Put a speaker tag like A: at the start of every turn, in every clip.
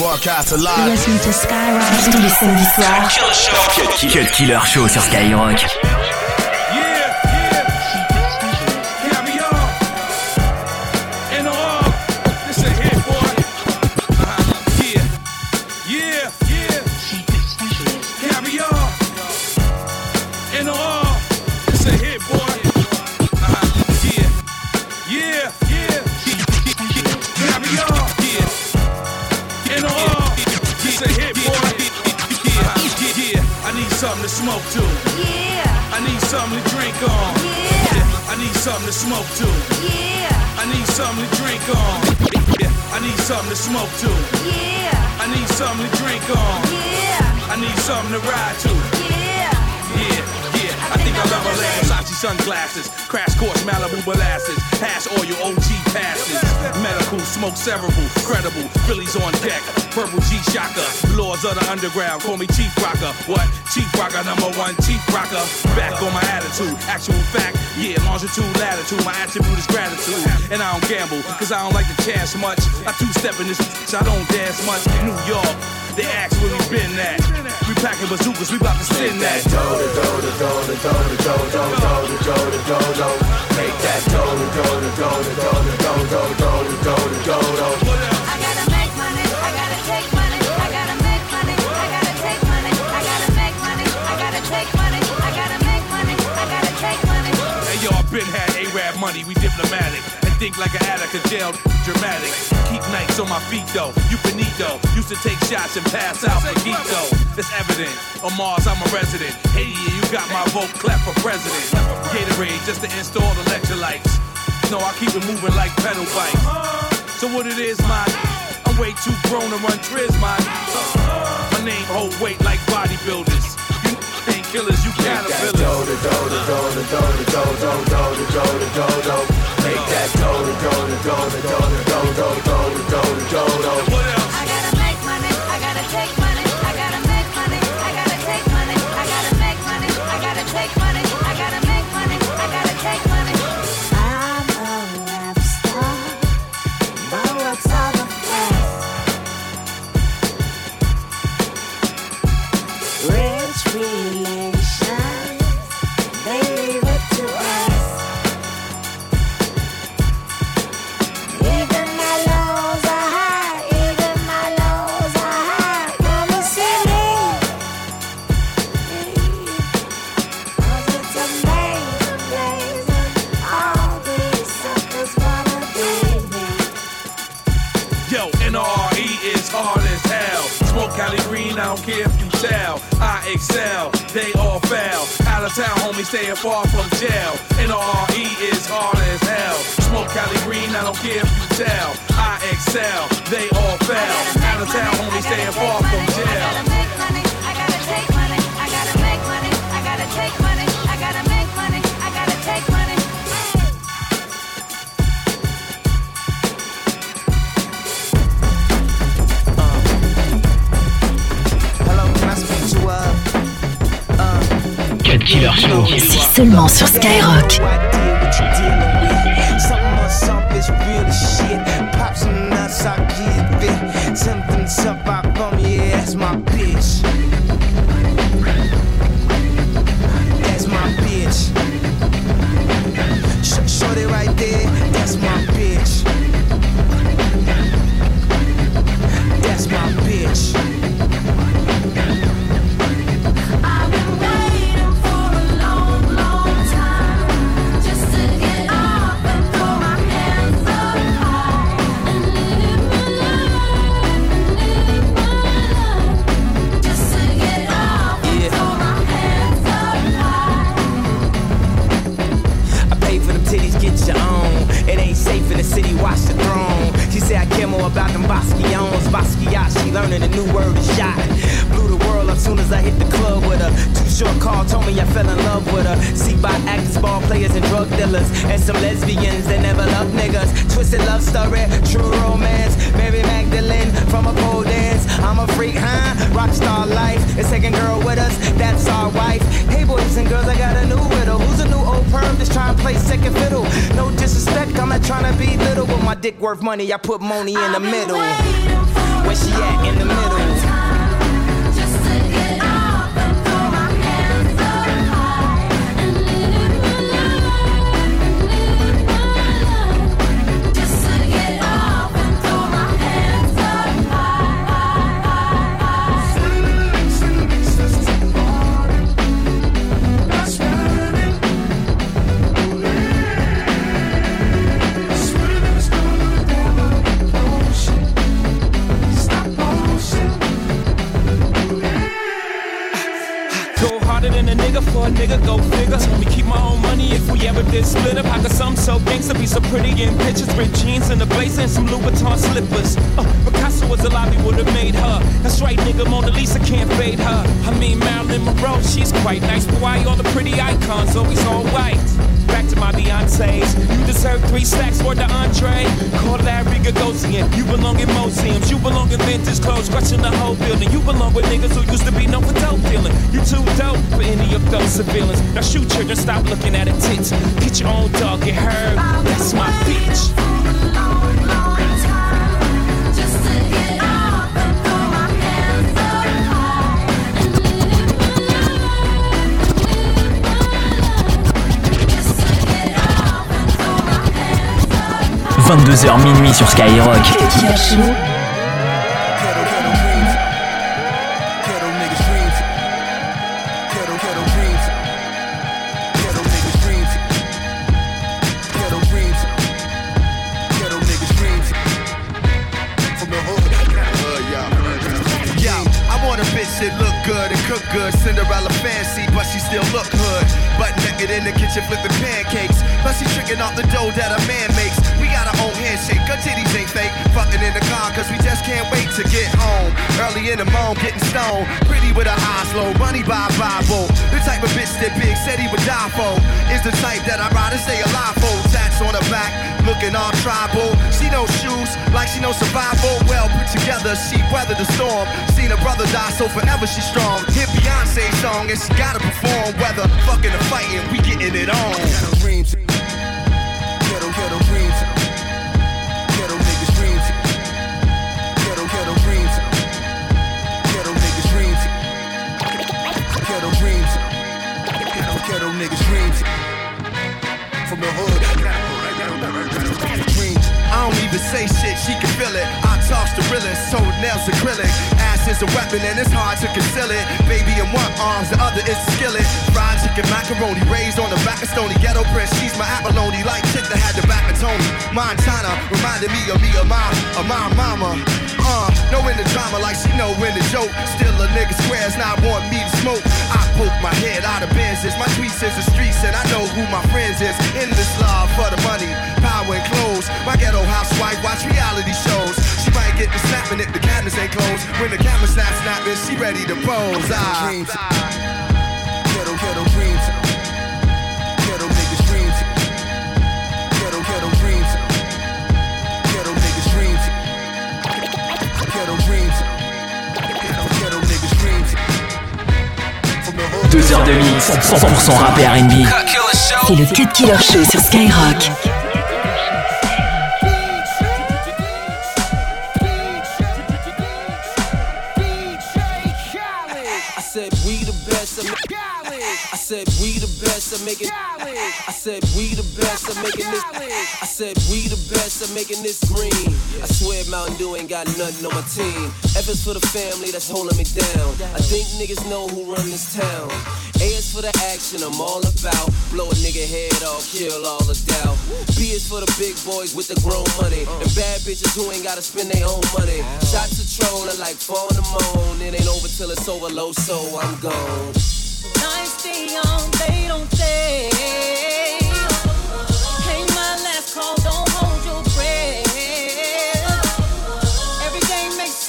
A: Broadcast live. Listen to Skyrock tous les samedis soirs. Cut Killer Show sur Skyrock.
B: Smoke too. Yeah. I need something to drink on. Yeah. I need something to smoke to. Yeah. I need something to drink on. Yeah. I need something to ride to. Yeah. I think I last. Versace sunglasses, crash course Malibu molasses, hash oil OG passes, medical smoke cerebral, credible, Phillies on deck, purple G shocker, lords of the underground, call me Chief Rocka. What? Chief Rocka number one, Chief Rocka. Back on my attitude, actual fact, yeah, longitude, latitude. My attribute is gratitude, and I don't gamble, cause I don't like to chance much. I two step in this, I don't dance much. New York. They ask where we been at. We packing bazookas, we about to spin that. Do do do do do do do do do do do do do do. Make that do do do do do do do do do do do do do. I gotta make money. I gotta take money. I gotta make money. I gotta take money. I gotta make money. I gotta take money. I gotta make money. I gotta take money. Hey yo, I been had A-Rap money. We diplomatic and think like an addict of jail. Dramatic keep nights on my feet though. You finito. Used to take shots and pass out for though. It's evident. On Mars, I'm a resident. Hey, yeah, you got my vote clap for president. Gatorade just to install the electrolytes. No, I keep it moving like pedal bike. So what it is, man? I'm way too grown to run triz, man. My name hold weight like bodybuilders. Killers, you caterpillars. Do do do do do do do do do do do do do. Make that the dough, the dough, the dough, the dough, dough, dough, I don't care if you tell. I excel, they all fail. Out of town, homie, staying far from jail. NRE is hard as hell. Smoke Cali Green, I don't care if you tell. I excel, they all fail. Out of town, homie, staying far from jail.
A: Killer Show. C'est seulement sur Skyrock. Something's up, I bum, yeah, that's my bitch. Them Basquiats. She learning a new word is shot. Blew the world up soon as I hit the club with her. Too short call told me I fell in love with her. See by actors, ball players, and drug dealers. And some lesbians that never loved niggas. Twisted love story, true romance. Mary Magdalene from a pole dance. I'm a freak, huh? Rockstar life. A second girl with us, that's our wife. Hey boys and girls, I got a new widow. Who's old perm that's trying to play second fiddle? No disrespect, I'm not trying to be little, but my dick worth money. I put money in the middle. Where she at in
C: for so gangsta be so pretty in pictures? With jeans and a blazer and some Louboutin slippers. Uh, Picasso was alive, he would've made her. That's right, nigga, Mona Lisa can't fade her. I mean, Marilyn Monroe, she's quite nice, but why all the pretty icons always all white? Back to my Beyonce's. You deserve three stacks for the entree. Call Larry Gagosian. You belong in museums. You belong in vintage clothes, crushing the whole building. You belong with niggas who used to be known for dope dealing. You too dope for any of those civilians. Now shoot children, stop looking at it tits. Get your own dog, get heard. That's my bitch.
D: 22h minuit sur Skyrock.
E: It look good and cook good. Cinderella fancy, but she still look hood. Butt naked in the kitchen flipping pancakes. Plus she tricking off the dough that a man makes. Own handshake, her titties ain't fake. Fucking in the car, cause we just can't wait to get home. Early in the morning, getting stoned. Pretty with her eyes low, money by Bible. The type of bitch that Big said he would die for. Is the type that I'd rather stay alive for. Tats on her back, looking all tribal. She knows shoes, like she knows survival. Well put together, she weathered the storm. Seen her brother die, so forever she's strong. Hit Beyonce song, and she gotta perform. Whether fucking or fighting, we getting it on. Is a weapon and it's hard to conceal it. Baby in one arms, the other is a skillet. Fried chicken macaroni, raised on the back of stony ghetto prince. She's my abalone, like chick that had the back of Tony. Montana reminded me of me, of my, of my mama. Uh, knowing the drama like she know when the joke. Still a nigga squares not want me to smoke. I poke my head out of Benzes. My tweets is the streets and I know who my friends is. In this love for the money, power and clothes. My ghetto housewife watch reality shows. She might get the snapping if the cameras ain't closed. When the camera snap snapping, she ready to pose. Ah. Dreams. Ghetto, ghetto dreams. Ghetto niggas dreams. Ghetto, ghetto dreams. Ghetto niggas dreams. Ghetto dreams. Ghetto, ghetto niggas dreams. From the hood.
D: Deux heures de mix, 100% rap et R&B.
F: C'est le Cut Killer Show sur Skyrock.
G: Making I said we the best of making this I said we the best of making this green. I swear Mountain Dew ain't got nothing on my team. Efforts for the family that's holding me down. I think niggas know who run this town. A is for the action I'm all about. Blow a nigga head off, kill all the doubt. B is for the big boys with the grown money. And bad bitches who ain't gotta spend their own money. Shots are like four in the moon. It ain't over till it's over low so I'm gone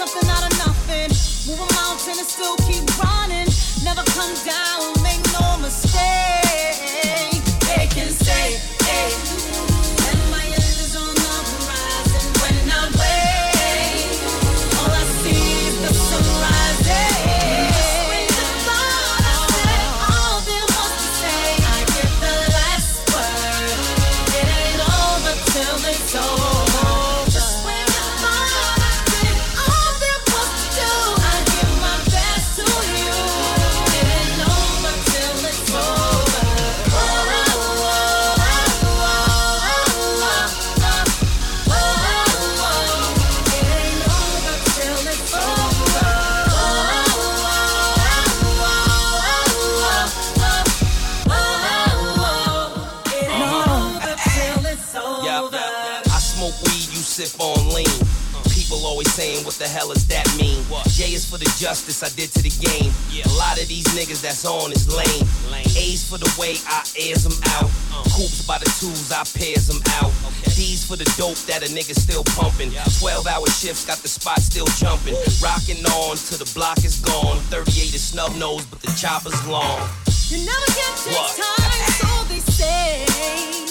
H: Something out of nothing. Move a mountain and still keep running. Never come down,
A: saying, what the hell does that mean? What? J is for the justice I did to the game. Yeah. A lot of these niggas that's on is lame. A's for the way I airs them out. Uh-huh. Coops by the tools, I pairs them out. D's for the dope that a nigga still pumping. 12 hour shifts got the spot still jumping. Rocking on till the block is gone. 38 is snub nose, but the chopper's long.
I: You never get this time, so they say.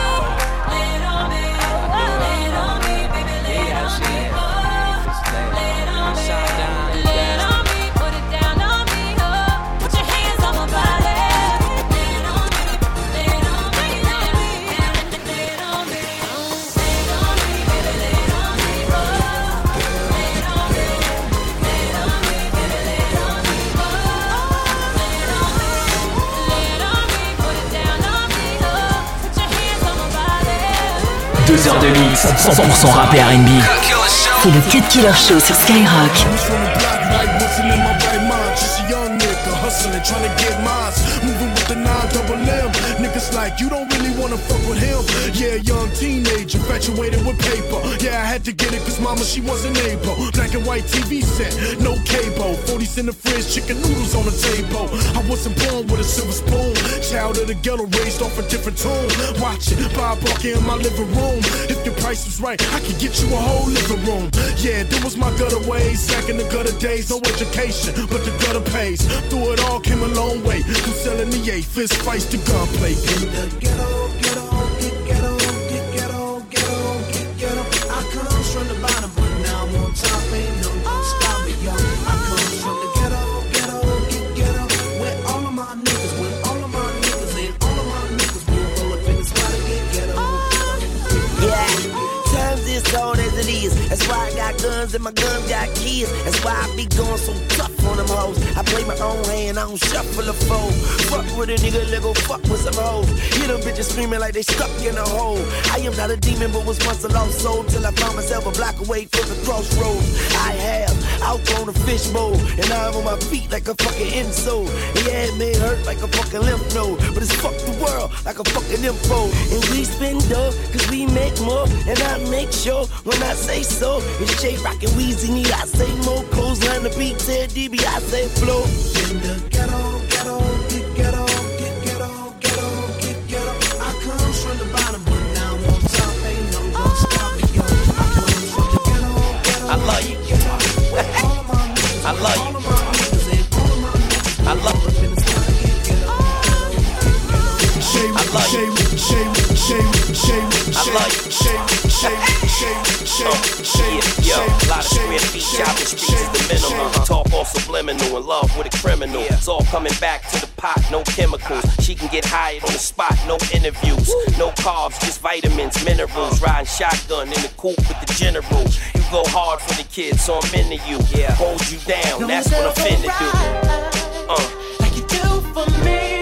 H: Deux heures de mix, 100% rap et R&B.
F: C'est le Cut Killer Show sur Skyrock.
D: hustling, trying to get mines. Moving with the nine double M. Like, you don't really wanna fuck with him. Yeah, young teenager, infatuated with paper. Yeah, I had to get it cause mama, she wasn't able. Black and white TV set, no cable. 40s in the fridge, chicken noodles on the table. I wasn't born with a silver spoon. Child of the ghetto, raised off a different tune. Watch it, buy a in my living room. If the price was right, I could get you a whole living room. Yeah, there was my gutter ways. Back in the gutter days, no education, but the gutter pays. Through it all, came a long way. From selling the eight, fist fights to gunplay. The ghetto,
J: guns and my guns got kids. That's why I be going so tough on them hoes. I play my own hand, I don't shuffle a foe. Fuck with a nigga, let go fuck with some hoes. Hear them bitches screaming like they stuck in a hole. I am not a demon, but was once a lost soul till I found myself a block away from the crossroads. I have outgrown a fishbowl, and I'm on my feet like a fucking insole. Yeah, it may hurt like a fucking lymph node, but it's fuck the world like a fucking info. And we spend dough, cause we make more, and I make sure when I say so, it's J Rock and Weezy, need I say more. Clothesline the beat, Ted DB, I say flow.
K: like shake, shake,
D: shake, shake, shake, like shake, shake, shake, shake, shake, uh, yeah,
K: yeah. A lot of square feet, job the streets is the minimum. Talk all subliminal in love with a criminal. It's all coming back to the pot, no chemicals. She can get hired on the spot, no interviews, no carbs, just vitamins, minerals. Uh. Riding shotgun in the coupe with the general. You go hard for the kids, so I'm into you. Yeah, hold you down, that's what I'm finna do. Uh.
I: Like you do for me.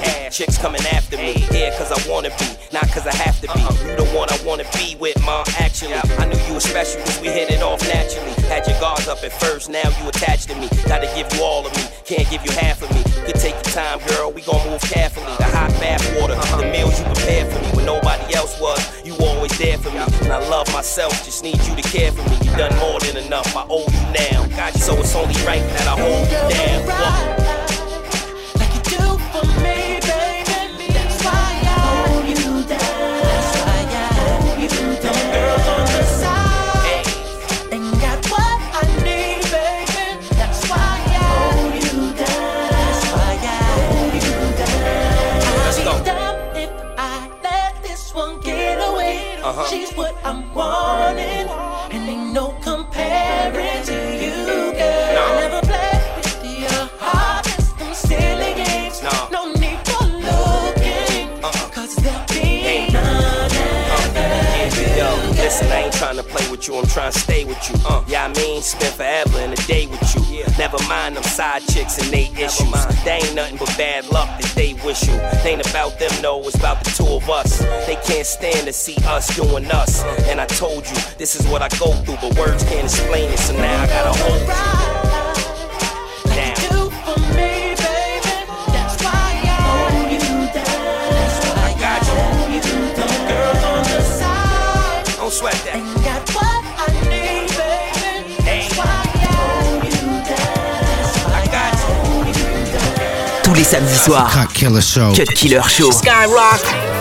K: Rapid, chicks coming after me. Here cause I wanna be, not cause I have to be. Uh-huh. You the one I wanna be with, ma. Actually, I knew you were special cause we hit it off naturally. Had your guards up at first, now you attached to me. Gotta give you all of me, can't give you half of me. Could take your time, girl, we gon' move carefully. The hot bath water, uh-huh. the meals you prepared for me when nobody else was. You always there for me, and I love myself, just need you to care for me. You done more than enough, I owe you now. Got you, so it's only right that I hold you down.
I: Like you do for me, She's what I'm wanting, and ain't no comparing to you, girl.
K: No.
I: I never play with your heart. It's them silly games.
K: No.
I: No need for looking,
K: Uh-uh.
I: cause there'll be none after.
K: Yo, listen, I ain't trying to play with you, I'm trying to stay with you. Uh, yeah, I mean, spend forever in a day with you. Never mind them side chicks and they issues. They ain't nothing but bad luck that they wish you. They ain't about them, no, it's about the two of us. They can't stand to see us doing us. And I told you, this is what I go through, but words can't explain it, so now I gotta hold you down.
I: Do for me,
H: les samedis soirs,
E: Cut Killer Show.
H: Cut Killer Show.
J: Skyrock.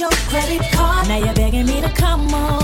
A: your
H: credit card. Now you're begging me to come
I: on.